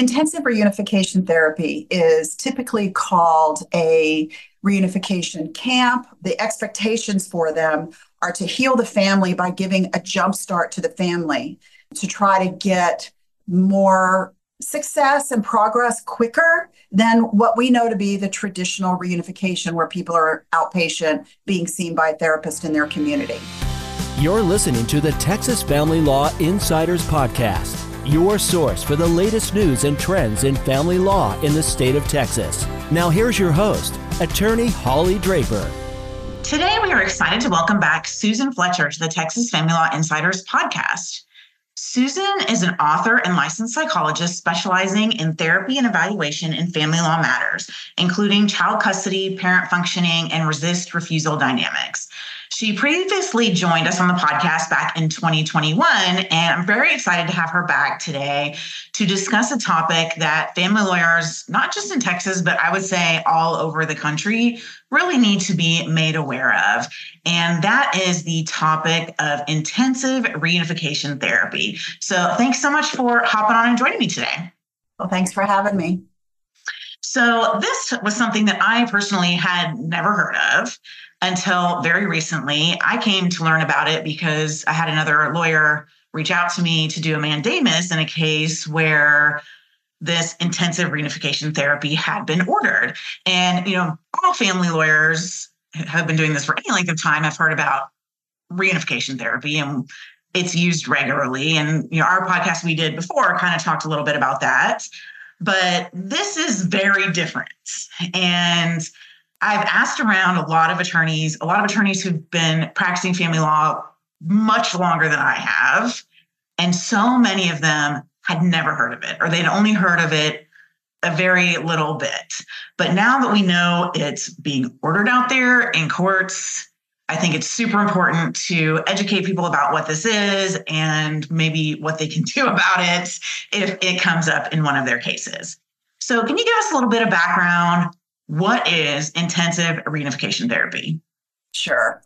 Intensive reunification therapy is typically called a reunification camp. The expectations for them are to heal the family by giving a jump start to the family to try to get more success and progress quicker than what we know to be the traditional reunification where people are outpatient being seen by a therapist in their community. You're listening to the Texas Family Law Insiders Podcast your source for the latest news and trends in family law in the state of Texas. Now, here's your host, attorney Holly Draper. Today, we are excited to welcome back Susan Fletcher to the Texas Family Law Insiders podcast. Susan is an author and licensed psychologist specializing in therapy and evaluation in family law matters, including child custody, parent functioning, and resist refusal dynamics. She previously joined us on the podcast back in 2021, and I'm very excited to have her back today to discuss a topic that family lawyers, not just in Texas, but I would say all over the country, really need to be made aware of. And that is the topic of intensive reunification therapy. So thanks so much for hopping on and joining me today. Well, thanks for having me. So, this was something that I personally had never heard of until very recently. I came to learn about it because I had another lawyer reach out to me to do a mandamus in a case where this intensive reunification therapy had been ordered. And, you know, all family lawyers have been doing this for any length of time. I've heard about reunification therapy and it's used regularly. And, you know, our podcast we did before kind of talked a little bit about that. But this is very different. And I've asked around a lot of attorneys, a lot of attorneys who've been practicing family law much longer than I have. And so many of them had never heard of it, or they'd only heard of it a very little bit. But now that we know it's being ordered out there in courts, I think it's super important to educate people about what this is and maybe what they can do about it if it comes up in one of their cases. So, can you give us a little bit of background what is intensive reunification therapy? Sure.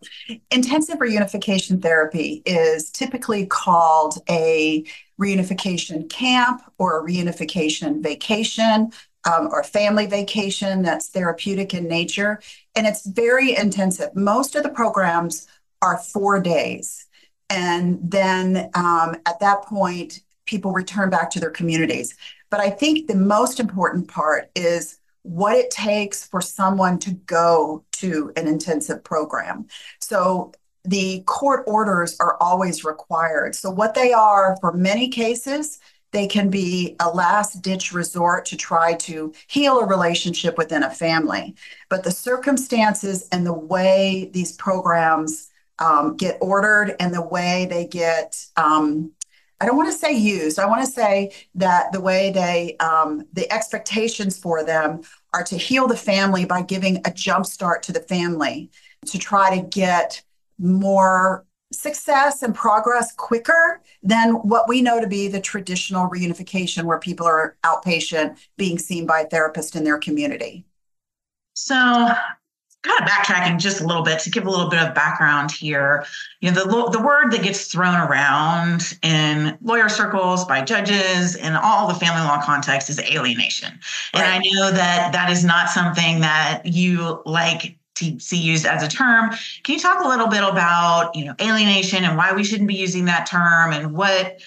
Intensive reunification therapy is typically called a reunification camp or a reunification vacation um, or family vacation that's therapeutic in nature. And it's very intensive. Most of the programs are four days. And then um, at that point, people return back to their communities. But I think the most important part is what it takes for someone to go to an intensive program. So the court orders are always required. So, what they are for many cases, they can be a last ditch resort to try to heal a relationship within a family. But the circumstances and the way these programs um, get ordered and the way they get um, I don't want to say used. I want to say that the way they, um, the expectations for them are to heal the family by giving a jump start to the family to try to get more success and progress quicker than what we know to be the traditional reunification where people are outpatient being seen by a therapist in their community. So kind of backtracking just a little bit to give a little bit of background here. You know, the, the word that gets thrown around in lawyer circles by judges in all the family law context is alienation. Right. And I know that that is not something that you like to see used as a term. Can you talk a little bit about, you know, alienation and why we shouldn't be using that term and what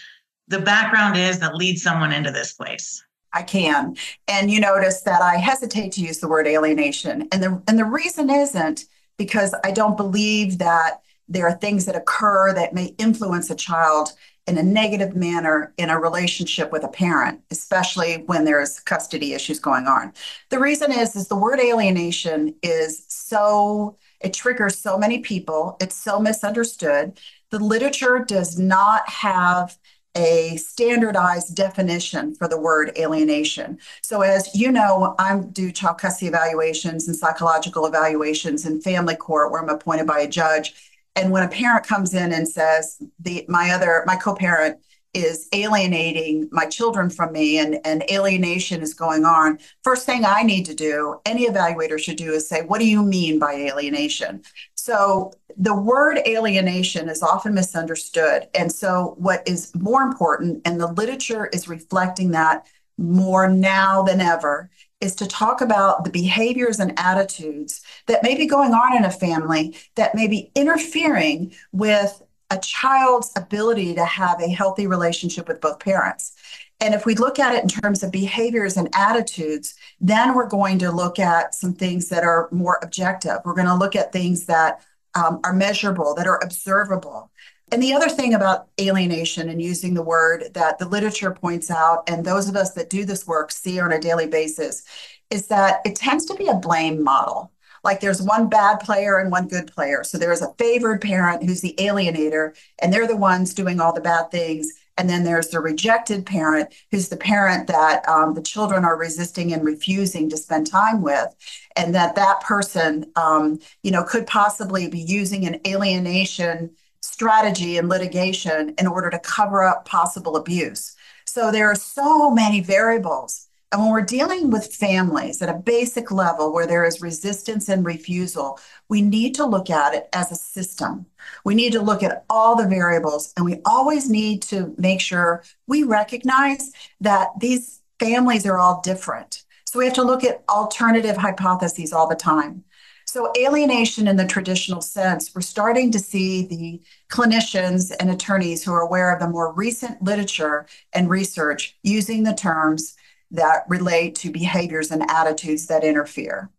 the background is that leads someone into this place? I can. And you notice that I hesitate to use the word alienation. And the and the reason isn't because I don't believe that there are things that occur that may influence a child in a negative manner in a relationship with a parent, especially when there's custody issues going on. The reason is is the word alienation is so it triggers so many people. It's so misunderstood. The literature does not have a standardized definition for the word alienation. So, as you know, I do child custody evaluations and psychological evaluations in family court where I'm appointed by a judge. And when a parent comes in and says, the my other my co-parent is alienating my children from me and, and alienation is going on, first thing I need to do, any evaluator should do is say, what do you mean by alienation? So the word alienation is often misunderstood. And so what is more important, and the literature is reflecting that more now than ever is to talk about the behaviors and attitudes that may be going on in a family that may be interfering with a child's ability to have a healthy relationship with both parents. And if we look at it in terms of behaviors and attitudes, then we're going to look at some things that are more objective. We're going to look at things that um, are measurable, that are observable. And the other thing about alienation and using the word that the literature points out, and those of us that do this work see on a daily basis, is that it tends to be a blame model. Like there's one bad player and one good player. So there's a favored parent who's the alienator, and they're the ones doing all the bad things. And then there's the rejected parent, who's the parent that um, the children are resisting and refusing to spend time with, and that that person, um, you know, could possibly be using an alienation strategy and litigation in order to cover up possible abuse. So there are so many variables. And when we're dealing with families at a basic level where there is resistance and refusal, we need to look at it as a system. We need to look at all the variables, and we always need to make sure we recognize that these families are all different. So we have to look at alternative hypotheses all the time. So, alienation in the traditional sense, we're starting to see the clinicians and attorneys who are aware of the more recent literature and research using the terms that relate to behaviors and attitudes that interfere.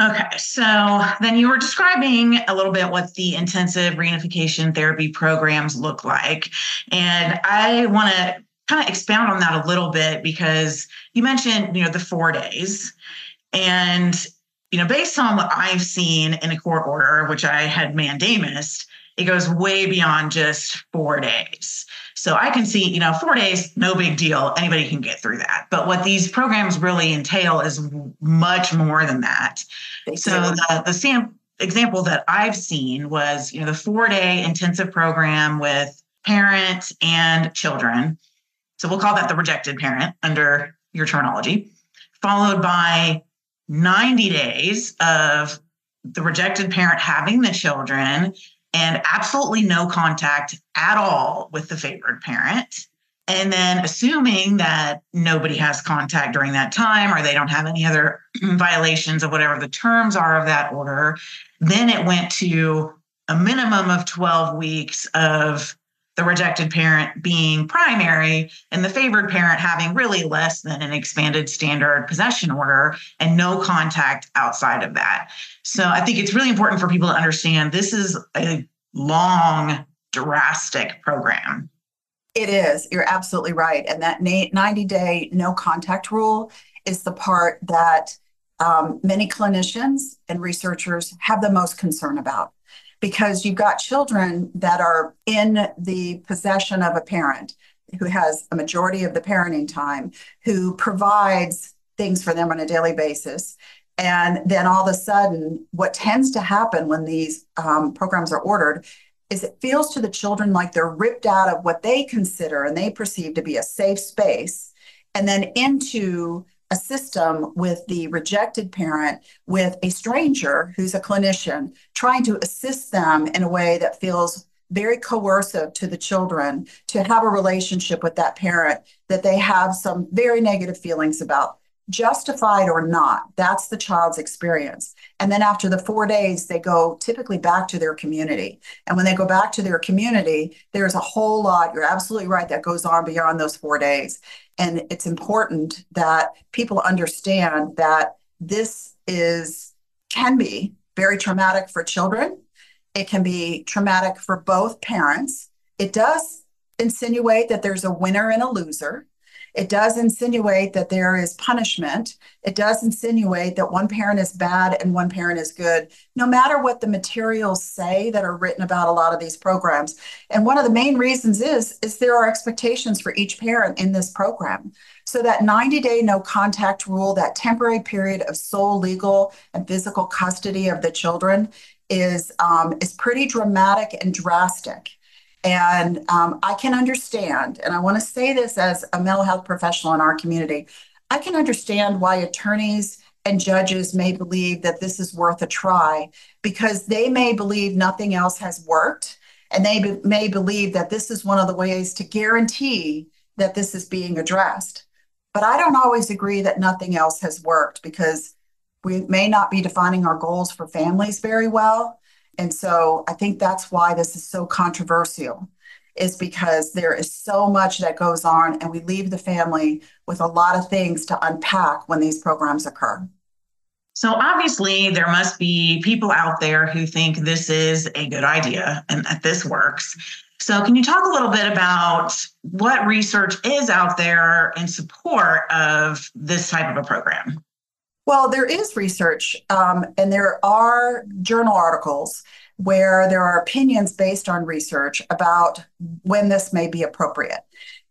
Okay, so then you were describing a little bit what the intensive reunification therapy programs look like. And I want to kind of expound on that a little bit because you mentioned, you know, the four days. And you know, based on what I've seen in a court order, which I had mandamus, it goes way beyond just four days. So I can see, you know, four days, no big deal. Anybody can get through that. But what these programs really entail is much more than that. so the, the sam- example that I've seen was, you know, the four day intensive program with parents and children. So we'll call that the rejected parent under your terminology, followed by 90 days of the rejected parent having the children and absolutely no contact at all with the favored parent. And then assuming that nobody has contact during that time or they don't have any other violations of whatever the terms are of that order, then it went to a minimum of 12 weeks of the rejected parent being primary and the favored parent having really less than an expanded standard possession order and no contact outside of that. So I think it's really important for people to understand this is a long, drastic program. It is. You're absolutely right. And that 90 day no contact rule is the part that um, many clinicians and researchers have the most concern about because you've got children that are in the possession of a parent who has a majority of the parenting time, who provides things for them on a daily basis. And then all of a sudden, what tends to happen when these um, programs are ordered is it feels to the children like they're ripped out of what they consider and they perceive to be a safe space and then into a system with the rejected parent with a stranger who's a clinician trying to assist them in a way that feels very coercive to the children to have a relationship with that parent that they have some very negative feelings about justified or not. That's the child's experience. And then after the four days they go typically back to their community. And when they go back to their community there's a whole lot you're absolutely right that goes on beyond those four days and it's important that people understand that this is can be very traumatic for children. It can be traumatic for both parents. It does insinuate that there's a winner and a loser. It does insinuate that there is punishment. It does insinuate that one parent is bad and one parent is good, no matter what the materials say that are written about a lot of these programs. And one of the main reasons is, is there are expectations for each parent in this program. So that 90 day no contact rule, that temporary period of sole legal and physical custody of the children is, um, is pretty dramatic and drastic. And um, I can understand, and I want to say this as a mental health professional in our community, I can understand why attorneys and judges may believe that this is worth a try because they may believe nothing else has worked. And they be- may believe that this is one of the ways to guarantee that this is being addressed. But I don't always agree that nothing else has worked because we may not be defining our goals for families very well. And so I think that's why this is so controversial is because there is so much that goes on and we leave the family with a lot of things to unpack when these programs occur. So obviously, there must be people out there who think this is a good idea and that this works. So, can you talk a little bit about what research is out there in support of this type of a program? Well, there is research, um, and there are journal articles where there are opinions based on research about when this may be appropriate.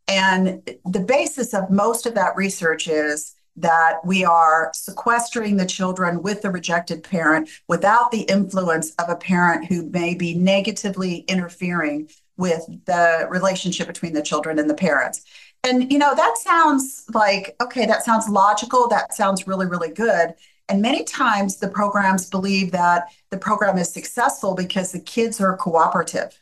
And the basis of most of that research is that we are sequestering the children with the rejected parent without the influence of a parent who may be negatively interfering with the relationship between the children and the parents. And, you know, that sounds like, okay, that sounds logical. That sounds really, really good. And many times the programs believe that the program is successful because the kids are cooperative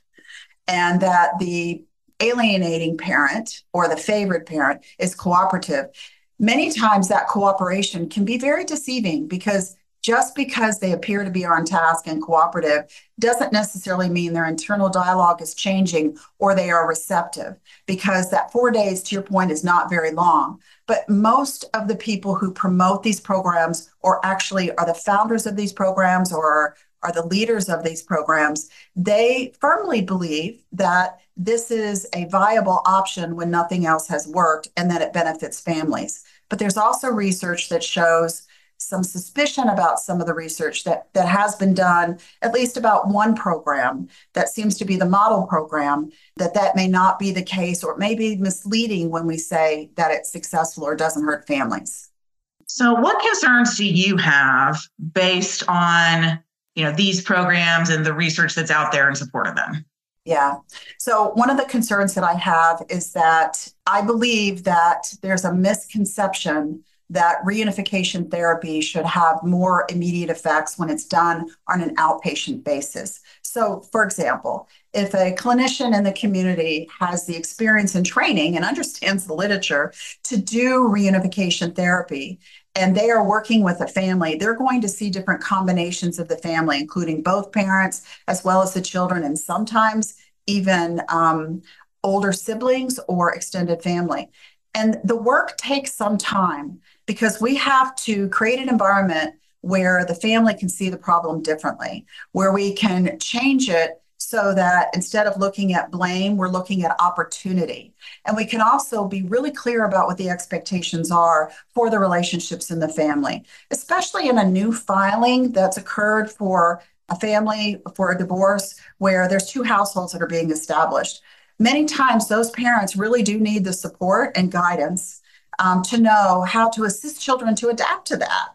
and that the alienating parent or the favored parent is cooperative many times that cooperation can be very deceiving because just because they appear to be on task and cooperative doesn't necessarily mean their internal dialogue is changing or they are receptive because that four days to your point is not very long. But most of the people who promote these programs or actually are the founders of these programs or are the leaders of these programs they firmly believe that this is a viable option when nothing else has worked and that it benefits families. But there's also research that shows some suspicion about some of the research that, that has been done, at least about one program that seems to be the model program, that that may not be the case or it may be misleading when we say that it's successful or doesn't hurt families. So what concerns do you have based on you know these programs and the research that's out there in support of them? Yeah. So, one of the concerns that I have is that I believe that there's a misconception that reunification therapy should have more immediate effects when it's done on an outpatient basis. So, for example, if a clinician in the community has the experience and training and understands the literature to do reunification therapy, and they are working with a family, they're going to see different combinations of the family, including both parents as well as the children, and sometimes even um, older siblings or extended family. And the work takes some time because we have to create an environment where the family can see the problem differently, where we can change it so that instead of looking at blame, we're looking at opportunity. And we can also be really clear about what the expectations are for the relationships in the family, especially in a new filing that's occurred for a family for a divorce where there's two households that are being established. Many times, those parents really do need the support and guidance um, to know how to assist children to adapt to that.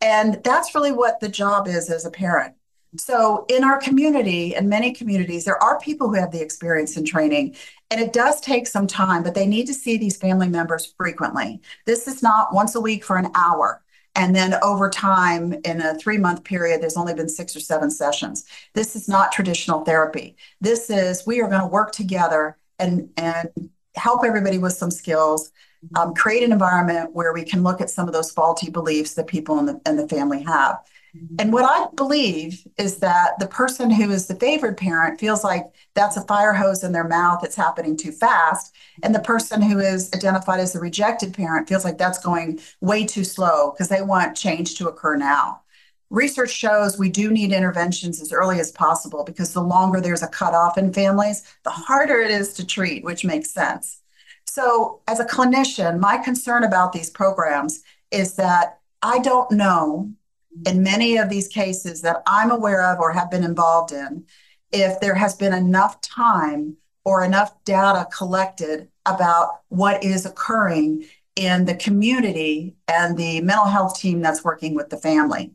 And that's really what the job is as a parent. So, in our community and many communities, there are people who have the experience and training, and it does take some time, but they need to see these family members frequently. This is not once a week for an hour. And then over time, in a three month period, there's only been six or seven sessions. This is not traditional therapy. This is we are going to work together and, and help everybody with some skills, um, create an environment where we can look at some of those faulty beliefs that people in the, in the family have. And what I believe is that the person who is the favored parent feels like that's a fire hose in their mouth, it's happening too fast. And the person who is identified as the rejected parent feels like that's going way too slow because they want change to occur now. Research shows we do need interventions as early as possible because the longer there's a cutoff in families, the harder it is to treat, which makes sense. So, as a clinician, my concern about these programs is that I don't know in many of these cases that I'm aware of or have been involved in, if there has been enough time or enough data collected about what is occurring in the community and the mental health team that's working with the family.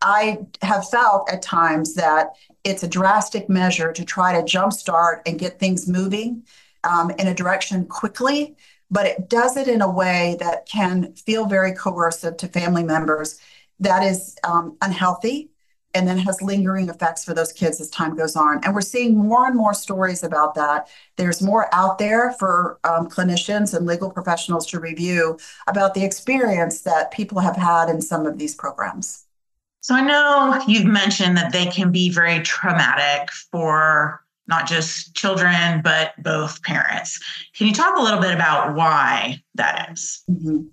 I have felt at times that it's a drastic measure to try to jumpstart and get things moving um, in a direction quickly, but it does it in a way that can feel very coercive to family members that is um, unhealthy and then has lingering effects for those kids as time goes on. And we're seeing more and more stories about that. There's more out there for um, clinicians and legal professionals to review about the experience that people have had in some of these programs. So I know you've mentioned that they can be very traumatic for not just children, but both parents. Can you talk a little bit about why that is? Mm-hmm.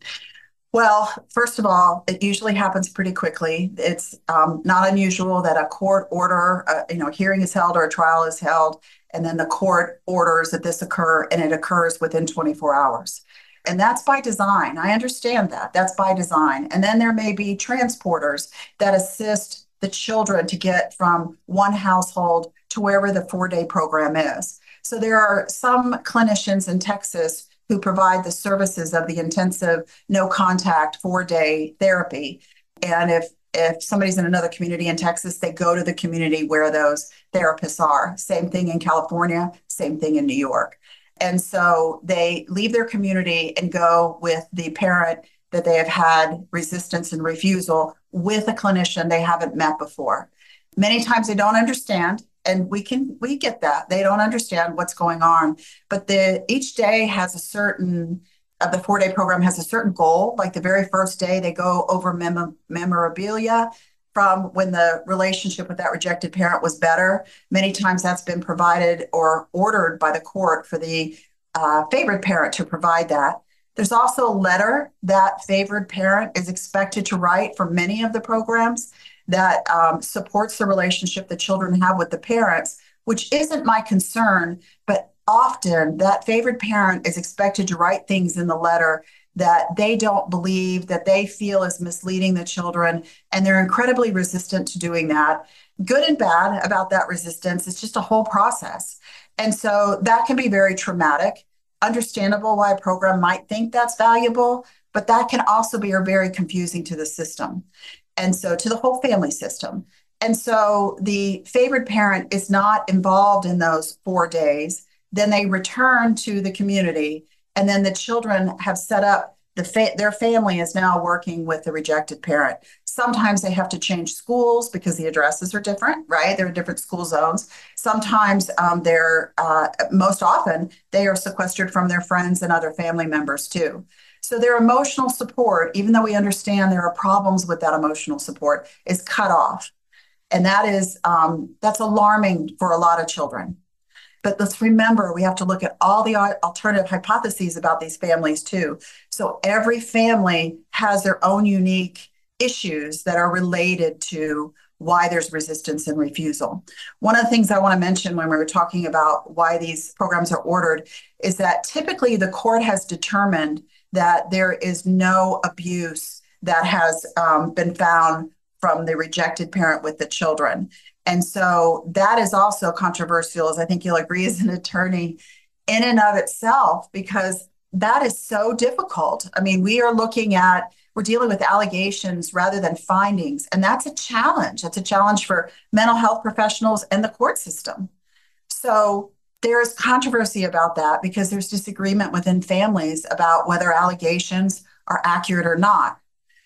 Well, first of all, it usually happens pretty quickly. It's um, not unusual that a court order, uh, you know, a hearing is held or a trial is held, and then the court orders that this occur, and it occurs within 24 hours. And that's by design. I understand that. That's by design. And then there may be transporters that assist the children to get from one household to wherever the four day program is. So there are some clinicians in Texas who provide the services of the intensive no contact four day therapy. And if if somebody's in another community in Texas, they go to the community where those therapists are. Same thing in California, same thing in New York. And so they leave their community and go with the parent that they have had resistance and refusal with a clinician they haven't met before. Many times they don't understand and we can we get that. They don't understand what's going on but the each day has a certain of the four day program has a certain goal. Like the very first day they go over mem- memorabilia from when the relationship with that rejected parent was better. Many times that's been provided or ordered by the court for the uh, favored parent to provide that. There's also a letter that favored parent is expected to write for many of the programs that um, supports the relationship the children have with the parents, which isn't my concern, but often that favored parent is expected to write things in the letter that they don't believe, that they feel is misleading the children, and they're incredibly resistant to doing that. Good and bad about that resistance, it's just a whole process. And so that can be very traumatic. Understandable why a program might think that's valuable, but that can also be very confusing to the system and so to the whole family system. And so the favored parent is not involved in those four days. Then they return to the community, and then the children have set up the fa- their family is now working with the rejected parent. Sometimes they have to change schools because the addresses are different, right? They're different school zones. Sometimes um, they're uh, most often they are sequestered from their friends and other family members too. So their emotional support, even though we understand there are problems with that emotional support, is cut off. And that is um, that's alarming for a lot of children. But let's remember we have to look at all the alternative hypotheses about these families too. So every family has their own unique issues that are related to why there's resistance and refusal. One of the things I want to mention when we were talking about why these programs are ordered is that typically the court has determined that there is no abuse that has um, been found from the rejected parent with the children. And so that is also controversial, as I think you'll agree as an attorney, in and of itself, because that is so difficult. I mean, we are looking at, we're dealing with allegations rather than findings. And that's a challenge. That's a challenge for mental health professionals and the court system. So there's controversy about that because there's disagreement within families about whether allegations are accurate or not.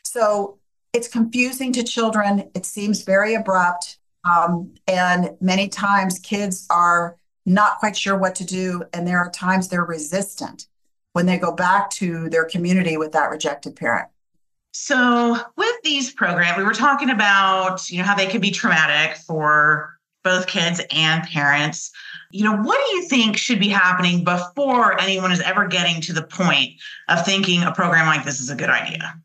So it's confusing to children. It seems very abrupt. Um, and many times kids are not quite sure what to do. And there are times they're resistant when they go back to their community with that rejected parent. So, with these programs, we were talking about, you know, how they can be traumatic for both kids and parents. You know, what do you think should be happening before anyone is ever getting to the point of thinking a program like this is a good idea?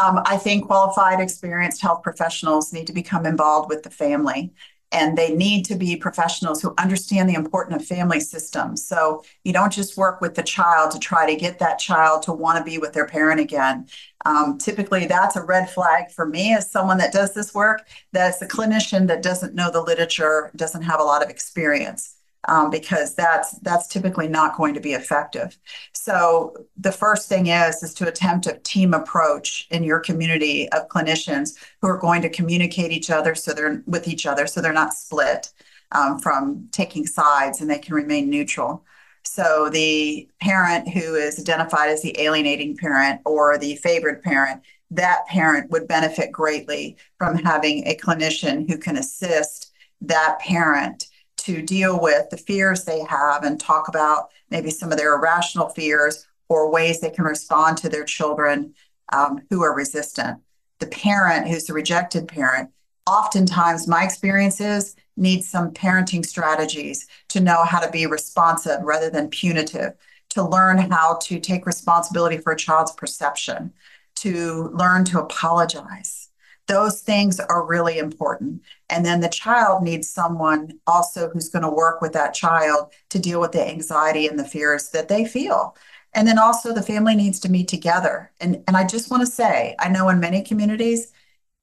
Um, I think qualified, experienced health professionals need to become involved with the family and they need to be professionals who understand the importance of family systems. So you don't just work with the child to try to get that child to want to be with their parent again. Um, typically, that's a red flag for me as someone that does this work. That's a clinician that doesn't know the literature, doesn't have a lot of experience um, because that's that's typically not going to be effective. So the first thing is is to attempt a team approach in your community of clinicians who are going to communicate each other so they're with each other so they're not split um, from taking sides and they can remain neutral. So the parent who is identified as the alienating parent or the favored parent, that parent would benefit greatly from having a clinician who can assist that parent to deal with the fears they have and talk about maybe some of their irrational fears or ways they can respond to their children um, who are resistant. The parent who's the rejected parent, oftentimes my experience is needs some parenting strategies to know how to be responsive rather than punitive, to learn how to take responsibility for a child's perception, to learn to apologize. Those things are really important. And then the child needs someone also who's going to work with that child to deal with the anxiety and the fears that they feel. And then also the family needs to meet together. And, and I just want to say, I know in many communities,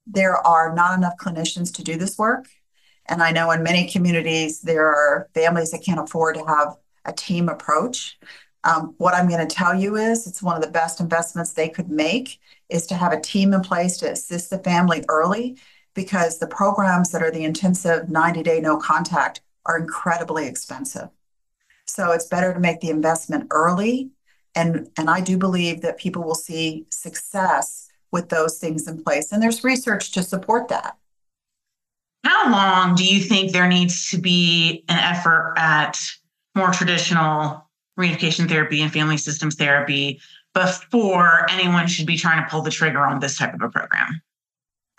there are not enough clinicians to do this work. And I know in many communities, there are families that can't afford to have a team approach. Um, what I'm going to tell you is it's one of the best investments they could make is to have a team in place to assist the family early because the programs that are the intensive 90 day no contact are incredibly expensive. So it's better to make the investment early. And, and I do believe that people will see success with those things in place. And there's research to support that. How long do you think there needs to be an effort at more traditional reunification therapy and family systems therapy before anyone should be trying to pull the trigger on this type of a program?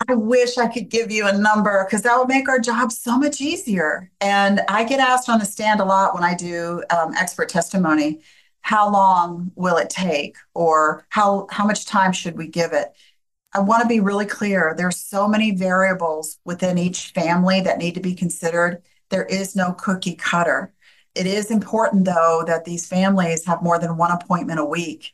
I wish I could give you a number because that would make our job so much easier. And I get asked on the stand a lot when I do um, expert testimony how long will it take? Or how how much time should we give it? I want to be really clear there's so many variables within each family that need to be considered. There is no cookie cutter. It is important though that these families have more than one appointment a week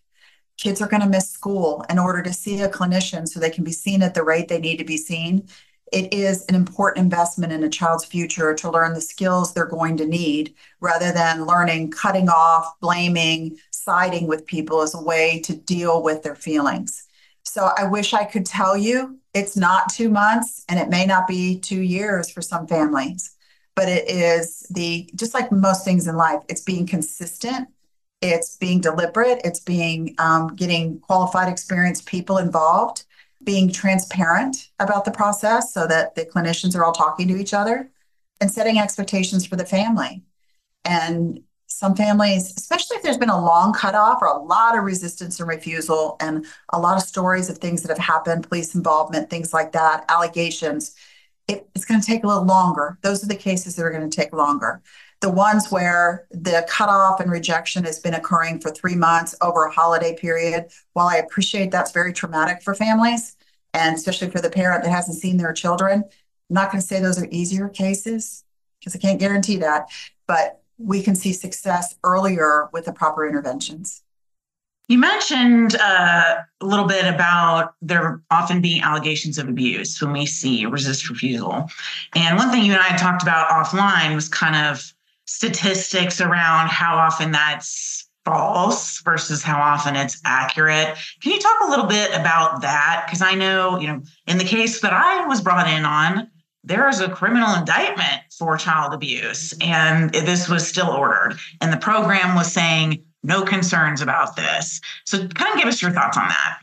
kids are going to miss school in order to see a clinician so they can be seen at the rate they need to be seen it is an important investment in a child's future to learn the skills they're going to need rather than learning cutting off, blaming, siding with people as a way to deal with their feelings. So I wish I could tell you it's not two months and it may not be two years for some families, but it is the, just like most things in life, it's being consistent. It's being deliberate. It's being um, getting qualified, experienced people involved being transparent about the process so that the clinicians are all talking to each other and setting expectations for the family. And some families, especially if there's been a long cutoff or a lot of resistance and refusal and a lot of stories of things that have happened, police involvement, things like that, allegations, it, it's going to take a little longer. Those are the cases that are going to take longer. The ones where the cutoff and rejection has been occurring for three months over a holiday period, while I appreciate that's very traumatic for families, and especially for the parent that hasn't seen their children, I'm not going to say those are easier cases because I can't guarantee that, but we can see success earlier with the proper interventions. You mentioned uh, a little bit about there often being allegations of abuse when we see resist refusal. And one thing you and I talked about offline was kind of statistics around how often that's false versus how often it's accurate. Can you talk a little bit about that? Because I know, you know, in the case that I was brought in on, there is a criminal indictment for child abuse, and this was still ordered. And the program was saying no concerns about this. So, kind of give us your thoughts on that.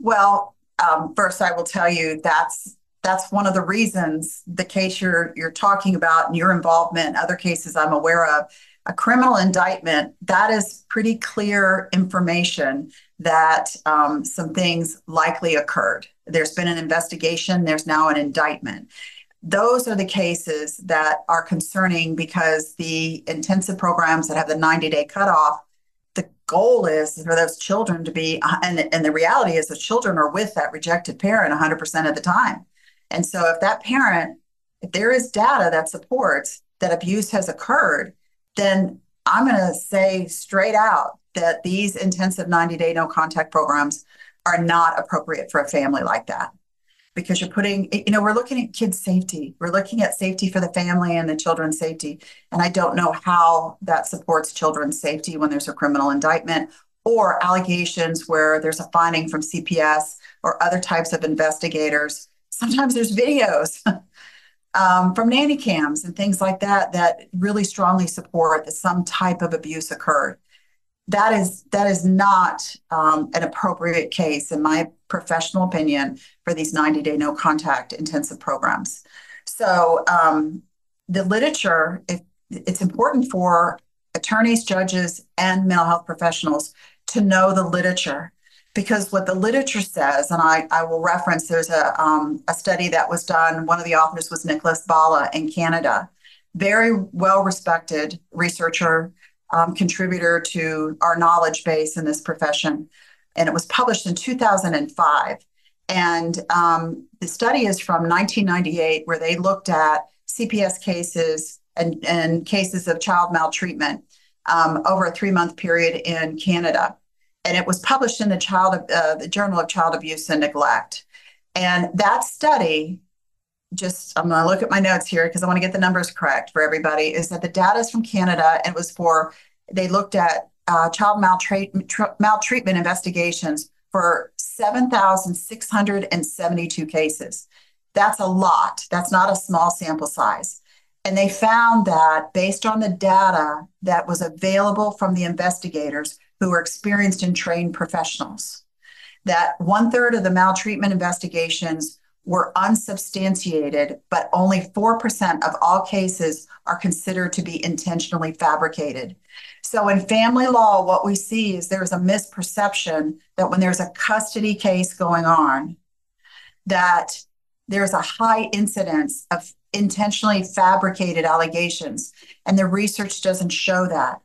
Well, um, first, I will tell you that's that's one of the reasons the case you're you're talking about and your involvement other cases i'm aware of. A criminal indictment that is pretty clear information that um, some things likely occurred. There's been an investigation there's now an indictment. Those are the cases that are concerning because the intensive programs that have the 90 day cutoff the goal is for those children to be and, and the reality is the children are with that rejected parent 100% of the time and so if that parent, if there is data that supports that abuse has occurred, then I'm going to say straight out that these intensive 90 day no contact programs are not appropriate for a family like that. Because you're putting you know we're looking at kids safety. We're looking at safety for the family and the children's safety. And i don't know how that supports children's safety when there's a criminal indictment or allegations where there's a finding from cps or other types of investigators sometimes there's videos um, from nanny cams and things like that that really strongly support that some type of abuse occurred. That is that is not um, an appropriate case, in my professional opinion, for these 90 day no contact intensive programs. So um, the literature, if, it's important for attorneys, judges, and mental health professionals to know the literature because what the literature says, and I, I will reference, there's a, um, a study that was done. One of the authors was Nicholas Bala in Canada, very well respected researcher, um, contributor to our knowledge base in this profession. And it was published in 2005. And um, the study is from 1998, where they looked at CPS cases and, and cases of child maltreatment um, over a three month period in Canada and it was published in the child uh, the Journal of Child Abuse and Neglect. And that study, just I'm going to look at my notes here because I want to get the numbers correct for everybody. Is that the data is from Canada and it was for they looked at uh, child maltreatment maltreatment investigations for 7,672 cases. That's a lot. That's not a small sample size. And they found that based on the data that was available from the investigators, who are experienced and trained professionals. That one third of the maltreatment investigations were unsubstantiated, but only 4% of all cases are considered to be intentionally fabricated. So, in family law, what we see is there's a misperception that when there's a custody case going on, that there's a high incidence of intentionally fabricated allegations. And the research doesn't show that.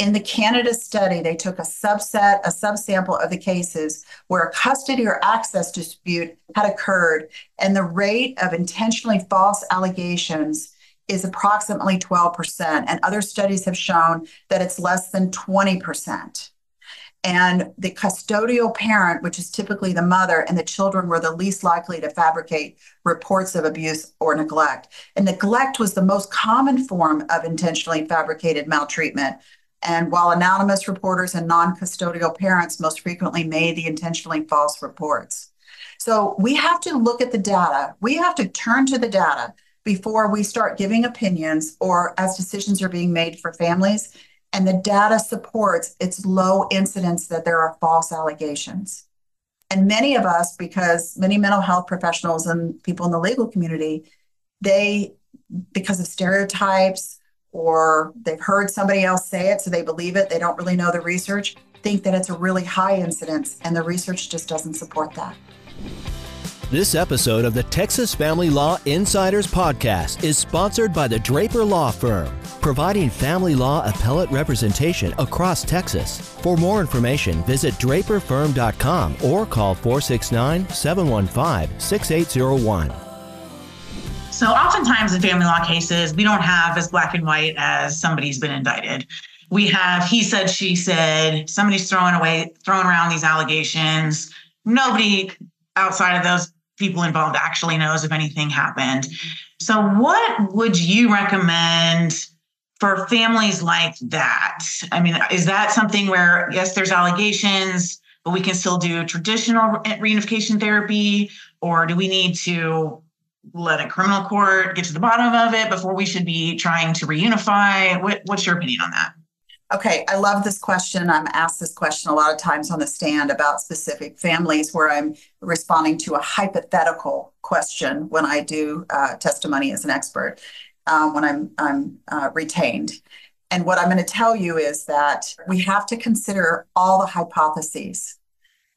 In the Canada study, they took a subset, a subsample of the cases where a custody or access dispute had occurred, and the rate of intentionally false allegations is approximately 12%. And other studies have shown that it's less than 20%. And the custodial parent, which is typically the mother, and the children were the least likely to fabricate reports of abuse or neglect. And neglect was the most common form of intentionally fabricated maltreatment, and while anonymous reporters and non custodial parents most frequently made the intentionally false reports. So we have to look at the data. We have to turn to the data before we start giving opinions or as decisions are being made for families. And the data supports its low incidence that there are false allegations. And many of us, because many mental health professionals and people in the legal community, they, because of stereotypes, or they've heard somebody else say it, so they believe it. They don't really know the research, think that it's a really high incidence, and the research just doesn't support that. This episode of the Texas Family Law Insiders Podcast is sponsored by the Draper Law Firm, providing family law appellate representation across Texas. For more information, visit draperfirm.com or call 469 715 6801. So oftentimes in family law cases, we don't have as black and white as somebody's been indicted. We have he said, she said, somebody's throwing away, throwing around these allegations. Nobody outside of those people involved actually knows if anything happened. So, what would you recommend for families like that? I mean, is that something where, yes, there's allegations, but we can still do traditional reunification therapy? Or do we need to let a criminal court get to the bottom of it before we should be trying to reunify? What, what's your opinion on that? Okay, I love this question. I'm asked this question a lot of times on the stand about specific families where I'm responding to a hypothetical question when I do uh, testimony as an expert, um, when I'm, I'm uh, retained. And what I'm going to tell you is that we have to consider all the hypotheses.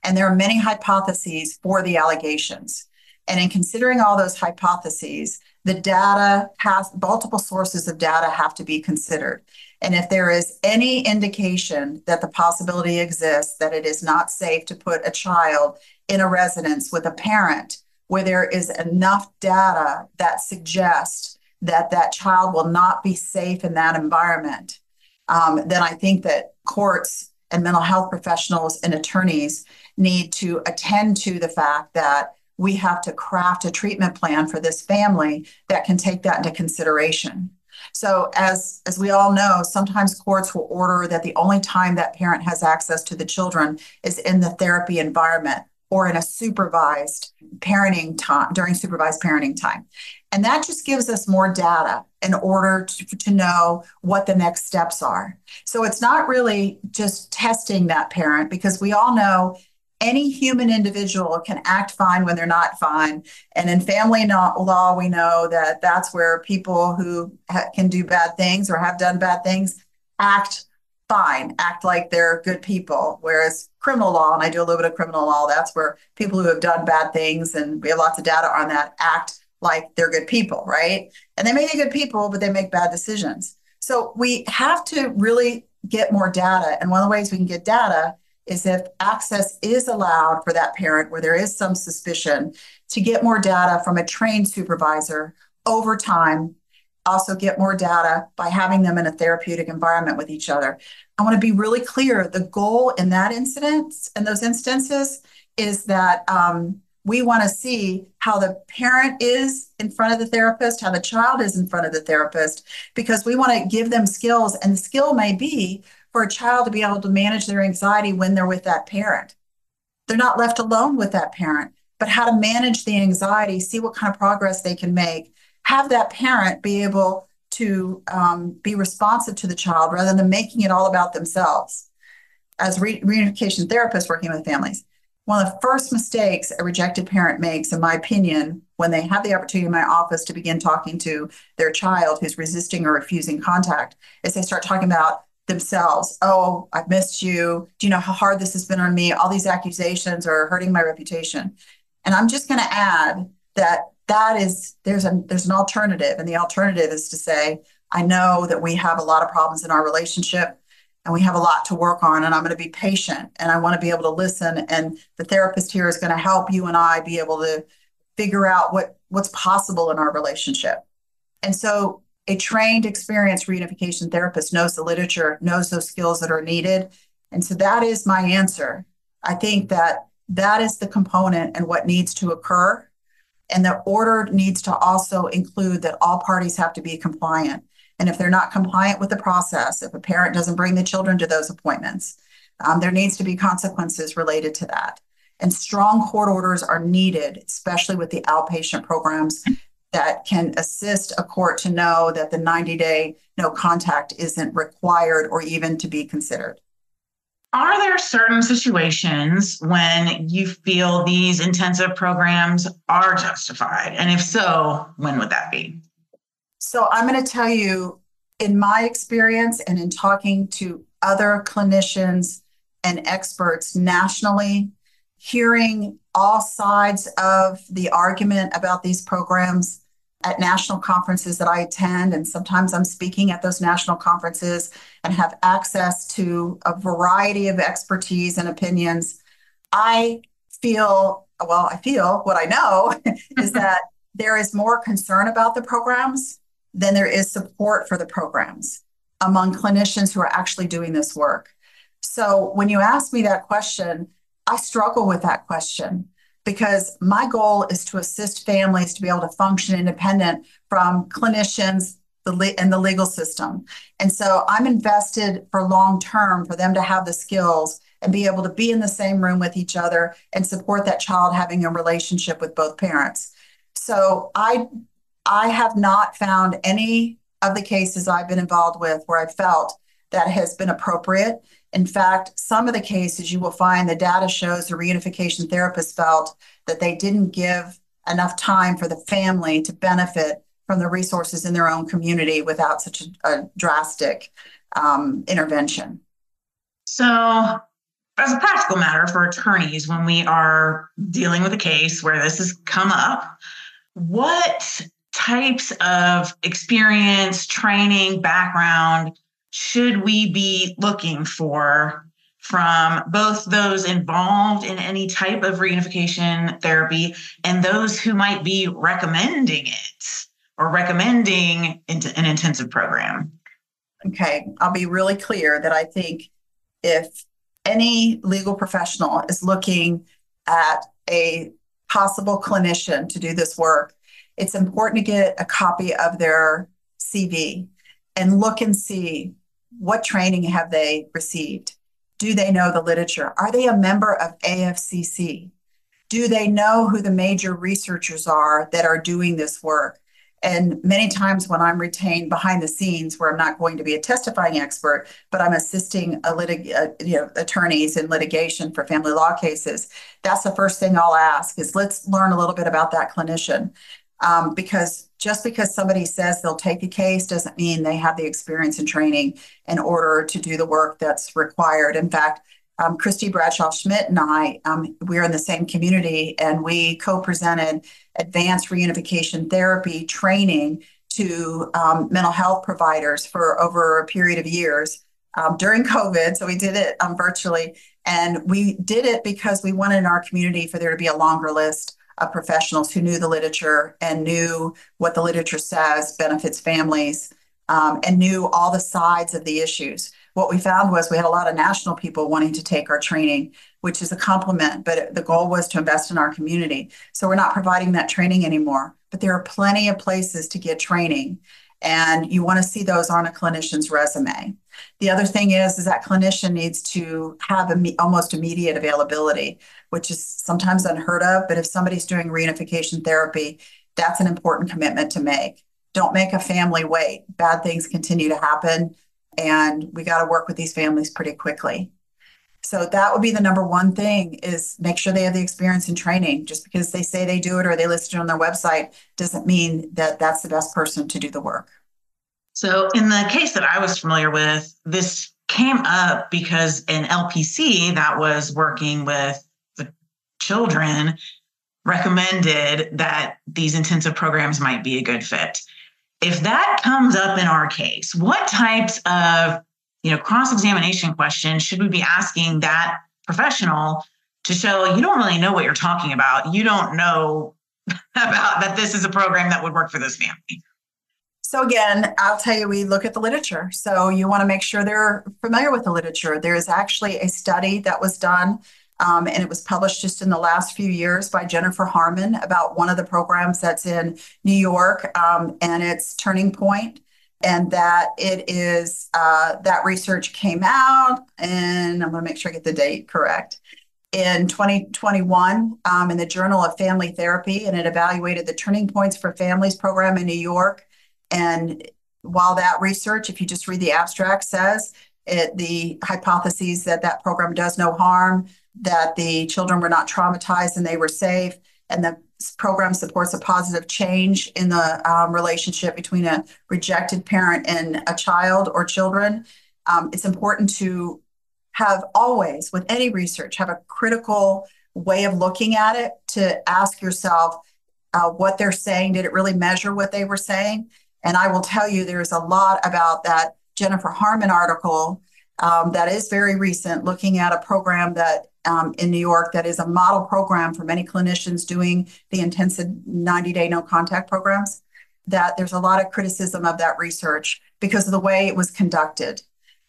And there are many hypotheses for the allegations. And in considering all those hypotheses, the data has multiple sources of data have to be considered. And if there is any indication that the possibility exists that it is not safe to put a child in a residence with a parent where there is enough data that suggests that that child will not be safe in that environment, um, then I think that courts and mental health professionals and attorneys need to attend to the fact that we have to craft a treatment plan for this family that can take that into consideration. So as as we all know, sometimes courts will order that the only time that parent has access to the children is in the therapy environment or in a supervised parenting time during supervised parenting time. And that just gives us more data in order to, to know what the next steps are. So it's not really just testing that parent because we all know any human individual can act fine when they're not fine. And in family law, we know that that's where people who ha- can do bad things or have done bad things act fine, act like they're good people. Whereas criminal law, and I do a little bit of criminal law, that's where people who have done bad things, and we have lots of data on that, act like they're good people, right? And they may be good people, but they make bad decisions. So we have to really get more data. And one of the ways we can get data is if access is allowed for that parent where there is some suspicion to get more data from a trained supervisor over time also get more data by having them in a therapeutic environment with each other. I want to be really clear. The goal in that incident and those instances is that um, we want to see how the parent is in front of the therapist, how the child is in front of the therapist, because we want to give them skills. And the skill may be for a child to be able to manage their anxiety when they're with that parent. They're not left alone with that parent, but how to manage the anxiety, see what kind of progress they can make, have that parent be able to um, be responsive to the child rather than making it all about themselves. As re- reunification therapists working with families, one of the first mistakes a rejected parent makes, in my opinion, when they have the opportunity in my office to begin talking to their child who's resisting or refusing contact, is they start talking about themselves. Oh, I've missed you. Do you know how hard this has been on me? All these accusations are hurting my reputation. And I'm just going to add that that is there's a there's an alternative and the alternative is to say i know that we have a lot of problems in our relationship and we have a lot to work on and i'm going to be patient and i want to be able to listen and the therapist here is going to help you and i be able to figure out what what's possible in our relationship and so a trained experienced reunification therapist knows the literature knows those skills that are needed and so that is my answer i think that that is the component and what needs to occur and the order needs to also include that all parties have to be compliant. And if they're not compliant with the process, if a parent doesn't bring the children to those appointments, um, there needs to be consequences related to that. And strong court orders are needed, especially with the outpatient programs that can assist a court to know that the 90 day no contact isn't required or even to be considered. Are there certain situations when you feel these intensive programs are justified? And if so, when would that be? So, I'm going to tell you, in my experience and in talking to other clinicians and experts nationally, hearing all sides of the argument about these programs at national conferences that I attend, and sometimes I'm speaking at those national conferences and have access to a variety of expertise and opinions. I feel, well, I feel what I know is that there is more concern about the programs than there is support for the programs among clinicians who are actually doing this work. So when you ask me that question, I struggle with that question because my goal is to assist families to be able to function independent from clinicians and the legal system. And so I'm invested for long term for them to have the skills and be able to be in the same room with each other and support that child having a relationship with both parents. So I I have not found any of the cases I've been involved with where I felt that has been appropriate. In fact, some of the cases you will find the data shows the reunification therapist felt that they didn't give enough time for the family to benefit from the resources in their own community without such a, a drastic um, intervention. So, as a practical matter for attorneys, when we are dealing with a case where this has come up, what types of experience, training, background should we be looking for from both those involved in any type of reunification therapy and those who might be recommending it or recommending an intensive program? Okay, I'll be really clear that I think if any legal professional is looking at a possible clinician to do this work, it's important to get a copy of their CV and look and see what training have they received? Do they know the literature? Are they a member of AFCC? Do they know who the major researchers are that are doing this work? And many times when I'm retained behind the scenes, where I'm not going to be a testifying expert, but I'm assisting litig- uh, you know, attorneys in litigation for family law cases, that's the first thing I'll ask is let's learn a little bit about that clinician. Um, because just because somebody says they'll take a case doesn't mean they have the experience and training in order to do the work that's required. In fact, um, Christy Bradshaw Schmidt and I, um, we're in the same community, and we co presented advanced reunification therapy training to um, mental health providers for over a period of years um, during COVID. So we did it um, virtually. And we did it because we wanted in our community for there to be a longer list of professionals who knew the literature and knew what the literature says benefits families um, and knew all the sides of the issues what we found was we had a lot of national people wanting to take our training, which is a compliment, but the goal was to invest in our community. So we're not providing that training anymore, but there are plenty of places to get training. And you want to see those on a clinician's resume. The other thing is, is that clinician needs to have Im- almost immediate availability, which is sometimes unheard of. But if somebody's doing reunification therapy, that's an important commitment to make. Don't make a family wait. Bad things continue to happen and we got to work with these families pretty quickly so that would be the number one thing is make sure they have the experience and training just because they say they do it or they list it on their website doesn't mean that that's the best person to do the work so in the case that i was familiar with this came up because an lpc that was working with children recommended that these intensive programs might be a good fit if that comes up in our case, what types of you know cross-examination questions should we be asking that professional to show you don't really know what you're talking about? You don't know about that this is a program that would work for this family. So again, I'll tell you, we look at the literature. So you want to make sure they're familiar with the literature. There is actually a study that was done and it was published just in the last few years by Jennifer Harman about one of the programs that's in New York, um, and it's Turning Point. And that it is, uh, that research came out, and I'm going to make sure I get the date correct in 2021 um, in the Journal of Family Therapy, and it evaluated the Turning Points for Families program in New York. And while that research, if you just read the abstract, says it, the hypotheses that that program does no harm, that the children were not traumatized and they were safe, and the program supports a positive change in the um, relationship between a rejected parent and a child or children. Um, it's important to have always, with any research, have a critical way of looking at it to ask yourself uh, what they're saying. Did it really measure what they were saying? And I will tell you, there's a lot about that Jennifer Harman article um, that is very recent, looking at a program that um, in New York that is a model program for many clinicians doing the intensive 90 day no contact programs. That there's a lot of criticism of that research because of the way it was conducted.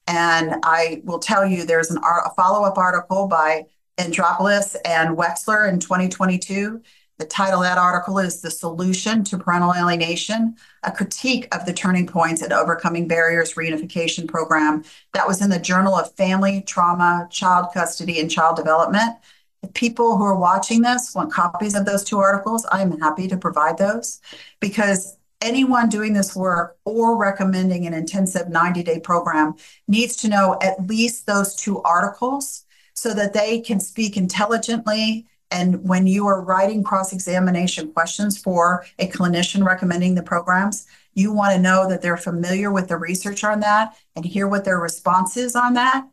And I will tell you, there's an, a follow up article by Andropoulos and Wexler in 2022 the title of that article is The Solution to Parental Alienation, a critique of the Turning Points and Overcoming Barriers Reunification Program that was in the Journal of Family, Trauma, Child Custody, and Child Development. If people who are watching this want copies of those two articles, I'm happy to provide those because anyone doing this work or recommending an intensive 90 day program needs to know at least those two articles so that they can speak intelligently and when you are writing cross examination questions for a clinician recommending the programs, you want to know that they're familiar with the research on that and hear what their response is on that.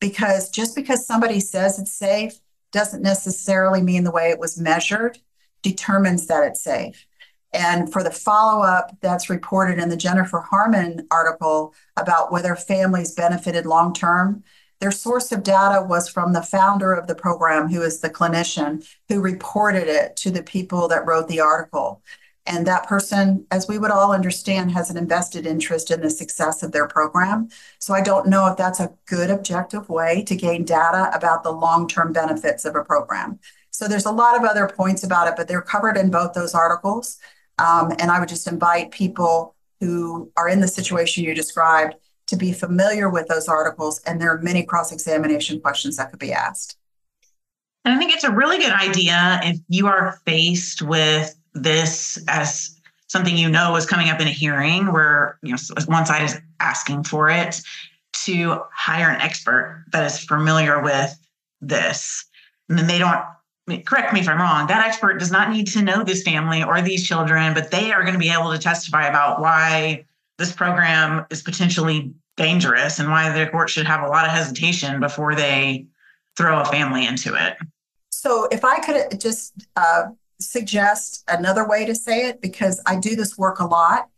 Because just because somebody says it's safe doesn't necessarily mean the way it was measured determines that it's safe. And for the follow up that's reported in the Jennifer Harman article about whether families benefited long term, their source of data was from the founder of the program, who is the clinician who reported it to the people that wrote the article. And that person, as we would all understand, has an invested interest in the success of their program. So I don't know if that's a good objective way to gain data about the long term benefits of a program. So there's a lot of other points about it, but they're covered in both those articles. Um, and I would just invite people who are in the situation you described to be familiar with those articles, and there are many cross examination questions that could be asked. And I think it's a really good idea if you are faced with this as something you know is coming up in a hearing where you know one side is asking for it to hire an expert that is familiar with this and then they don't correct me if i'm wrong that expert does not need to know this family or these children but they are going to be able to testify about why this program is potentially dangerous and why the court should have a lot of hesitation before they throw a family into it so if i could just uh, suggest another way to say it because I do this work a lot.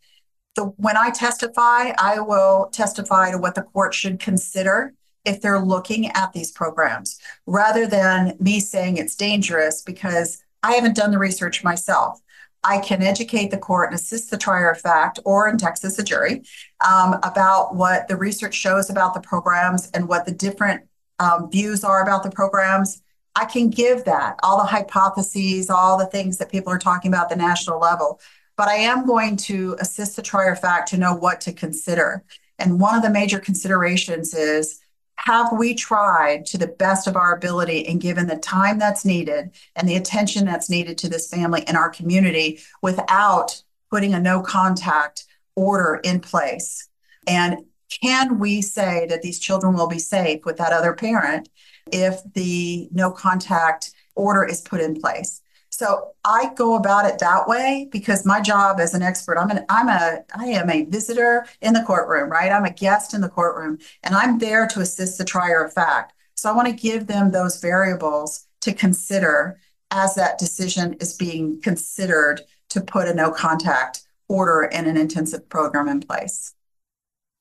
The, when I testify, I will testify to what the court should consider if they're looking at these programs rather than me saying it's dangerous because I haven't done the research myself. I can educate the court and assist the trier of fact, or in Texas, a jury, um, about what the research shows about the programs and what the different um, views are about the programs I can give that, all the hypotheses, all the things that people are talking about at the national level. But I am going to assist the trier of fact to know what to consider. And one of the major considerations is have we tried to the best of our ability and given the time that's needed and the attention that's needed to this family in our community without putting a no contact order in place? And can we say that these children will be safe with that other parent if the no contact order is put in place. So I go about it that way because my job as an expert, I'm an I'm a I am a visitor in the courtroom, right? I'm a guest in the courtroom and I'm there to assist the trier of fact. So I want to give them those variables to consider as that decision is being considered to put a no contact order and an intensive program in place.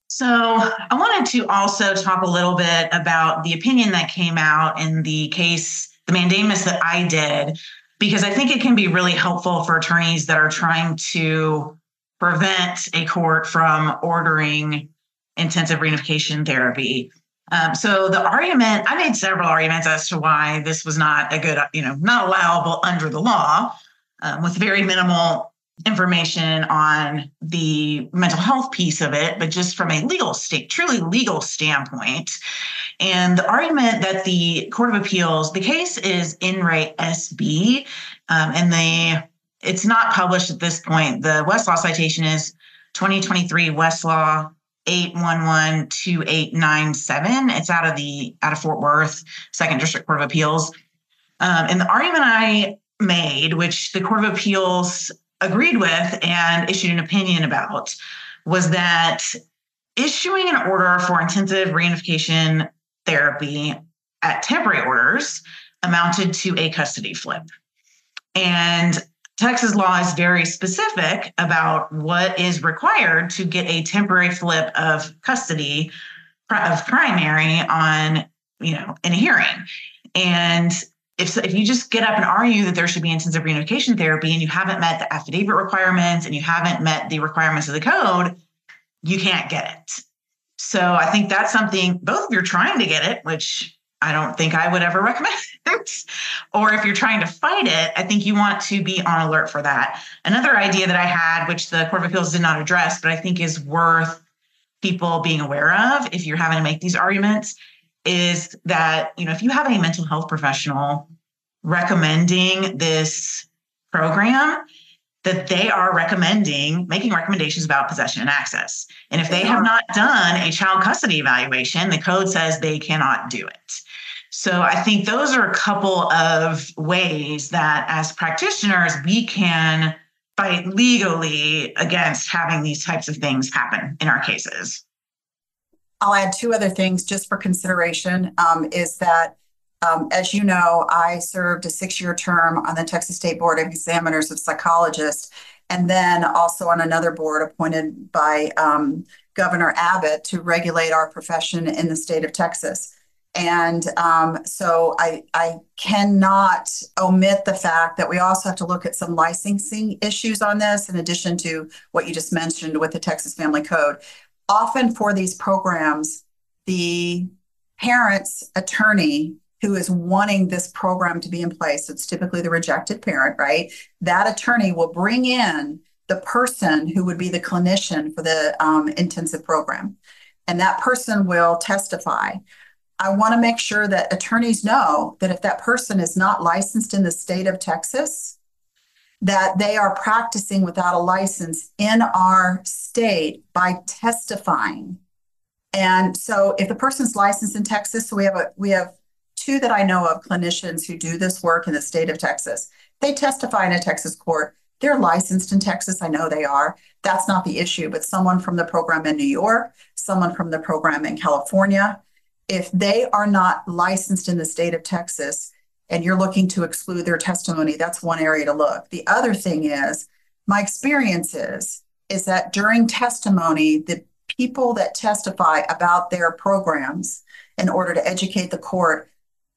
So, I wanted to also talk a little bit about the opinion that came out in the case, the mandamus that I did, because I think it can be really helpful for attorneys that are trying to prevent a court from ordering intensive reunification therapy. Um, so the argument, I made several arguments as to why this was not a good, you know, not allowable under the law, um, with very minimal information on the mental health piece of it, but just from a legal state, truly legal standpoint. And the argument that the Court of Appeals, the case is in re SB, um, and they it's not published at this point. The Westlaw citation is 2023 Westlaw 8112897. It's out of the out of Fort Worth, Second District Court of Appeals. Um, and the argument I made, which the Court of Appeals agreed with and issued an opinion about was that issuing an order for intensive reunification therapy at temporary orders amounted to a custody flip. And Texas law is very specific about what is required to get a temporary flip of custody of primary on, you know, in a hearing. And if, if you just get up and argue that there should be intensive reunification therapy and you haven't met the affidavit requirements and you haven't met the requirements of the code, you can't get it. So I think that's something, both of you're trying to get it, which I don't think I would ever recommend, or if you're trying to fight it, I think you want to be on alert for that. Another idea that I had, which the Court of Appeals did not address, but I think is worth people being aware of if you're having to make these arguments, is that you know if you have a mental health professional recommending this program that they are recommending making recommendations about possession and access. And if they have not done a child custody evaluation the code says they cannot do it. So i think those are a couple of ways that as practitioners we can fight legally against having these types of things happen in our cases I'll add two other things just for consideration um, is that, um, as you know, I served a six year term on the Texas State Board of Examiners of Psychologists, and then also on another board appointed by um, Governor Abbott to regulate our profession in the state of Texas. And um, so I, I cannot omit the fact that we also have to look at some licensing issues on this, in addition to what you just mentioned with the Texas Family Code often for these programs, the parent's attorney who is wanting this program to be in place, it's typically the rejected parent, right? That attorney will bring in the person who would be the clinician for the um, intensive program. And that person will testify. I want to make sure that attorneys know that if that person is not licensed in the state of Texas, that they are practicing without a license in our state by testifying. And so if the person's licensed in Texas, so we have a we have two that I know of clinicians who do this work in the state of Texas. They testify in a Texas court. They're licensed in Texas. I know they are. That's not the issue. But someone from the program in New York, someone from the program in California, if they are not licensed in the state of Texas, and you're looking to exclude their testimony, that's one area to look. The other thing is, my experience is, is that during testimony, the people that testify about their programs in order to educate the court,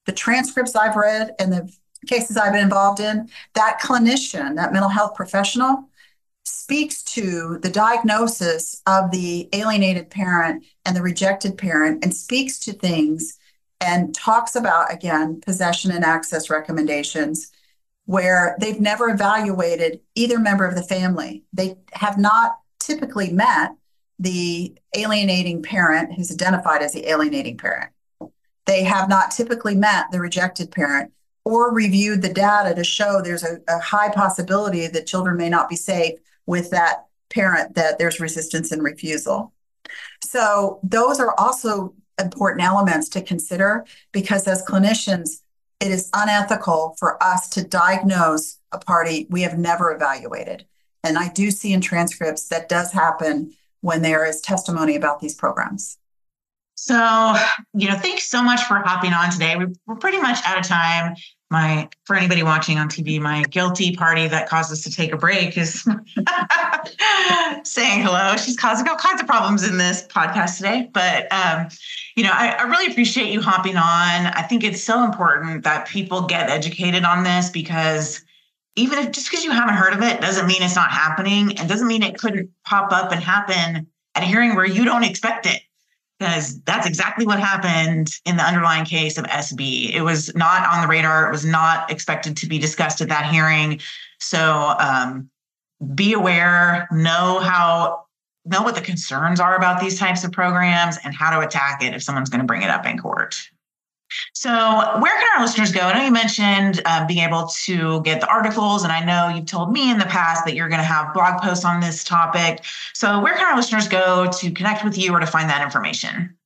the transcripts I've read and the cases I've been involved in, that clinician, that mental health professional, speaks to the diagnosis of the alienated parent and the rejected parent and speaks to things and talks about, again, possession and access recommendations where they've never evaluated either member of the family. They have not typically met the alienating parent who's identified as the alienating parent. They have not typically met the rejected parent or reviewed the data to show there's a, a high possibility that children may not be safe with that parent, that there's resistance and refusal. So, those are also important elements to consider because as clinicians, it is unethical for us to diagnose a party we have never evaluated. And I do see in transcripts that does happen when there is testimony about these programs. So, you know, thanks so much for hopping on today. We're pretty much out of time my for anybody watching on TV, my guilty party that caused us to take a break is saying hello. She's causing all kinds of problems in this podcast today. But um, you know, I, I really appreciate you hopping on. I think it's so important that people get educated on this because even if just because you haven't heard of it doesn't mean it's not happening. It doesn't mean it couldn't pop up and happen at a hearing where you don't expect it because that's exactly what happened in the underlying case of SB. It was not on the radar. It was not expected to be discussed at that hearing. So um, be aware, know how, know what the concerns are about these types of programs and how to attack it if someone's going to bring it up in court. So, where can our listeners go? I know you mentioned uh, being able to get the articles, and I know you've told me in the past that you're going to have blog posts on this topic. So, where can our listeners go to connect with you or to find that information?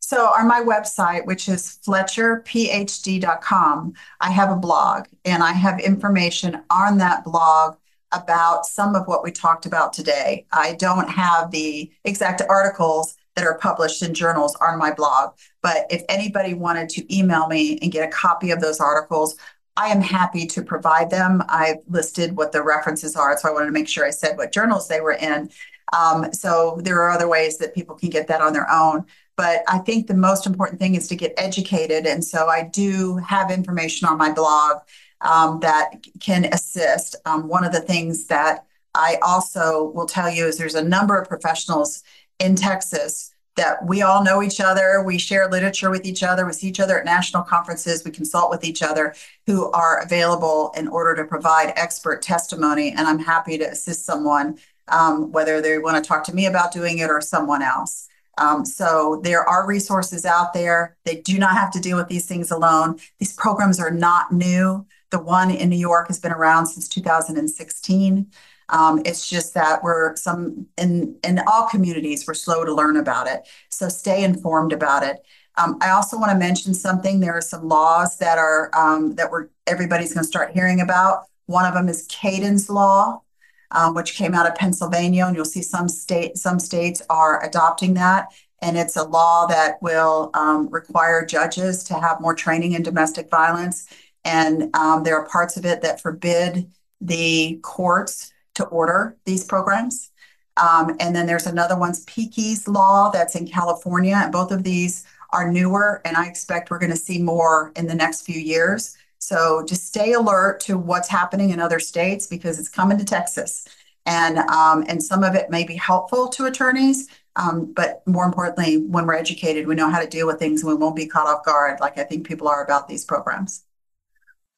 So, on my website, which is fletcherphd.com, I have a blog and I have information on that blog about some of what we talked about today. I don't have the exact articles that are published in journals on my blog. But if anybody wanted to email me and get a copy of those articles, I am happy to provide them. I've listed what the references are, so I wanted to make sure I said what journals they were in. Um, so there are other ways that people can get that on their own. But I think the most important thing is to get educated. And so I do have information on my blog um, that can assist. Um, one of the things that I also will tell you is there's a number of professionals in Texas that we all know each other. We share literature with each other. We see each other at national conferences. We consult with each other who are available in order to provide expert testimony. And I'm happy to assist someone, um, whether they want to talk to me about doing it or someone else. Um, so there are resources out there. They do not have to deal with these things alone. These programs are not new. The one in New York has been around since 2016. Um, it's just that we're some in in all communities we're slow to learn about it. So stay informed about it. Um, I also want to mention something. There are some laws that are um, that we're everybody's going to start hearing about. One of them is Kayden's law, um, which came out of Pennsylvania, and you'll see some state some states are adopting that. And it's a law that will um, require judges to have more training in domestic violence. And um, there are parts of it that forbid the courts to order these programs. Um, and then there's another one's Piqui's law that's in California. And both of these are newer, and I expect we're going to see more in the next few years. So just stay alert to what's happening in other states because it's coming to Texas. And, um, and some of it may be helpful to attorneys, um, but more importantly, when we're educated, we know how to deal with things and we won't be caught off guard like I think people are about these programs.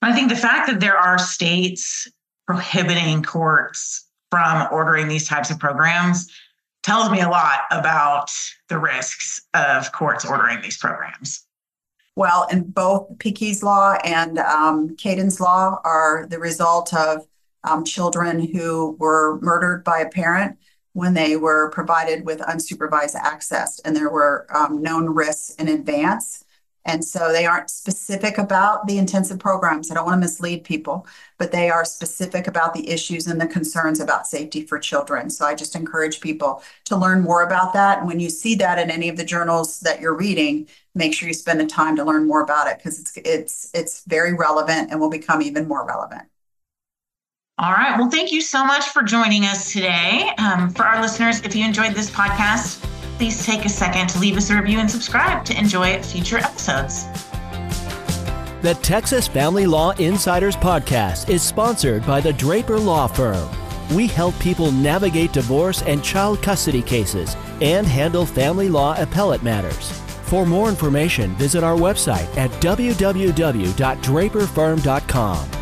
I think the fact that there are states prohibiting courts from ordering these types of programs tells me a lot about the risks of courts ordering these programs. Well, in both Piqui's Law and um, Kayden's Law are the result of um, children who were murdered by a parent when they were provided with unsupervised access, and there were um, known risks in advance. And so they aren't specific about the intensive programs. I don't want to mislead people, but they are specific about the issues and the concerns about safety for children. So I just encourage people to learn more about that. And when you see that in any of the journals that you're reading, make sure you spend the time to learn more about it because it's it's it's very relevant and will become even more relevant. All right. Well, thank you so much for joining us today. Um, for our listeners, if you enjoyed this podcast, please take a second to leave us a review and subscribe to enjoy future episodes. The Texas Family Law Insiders podcast is sponsored by the Draper Law Firm. We help people navigate divorce and child custody cases and handle family law appellate matters. For more information, visit our website at www.draperfirm.com.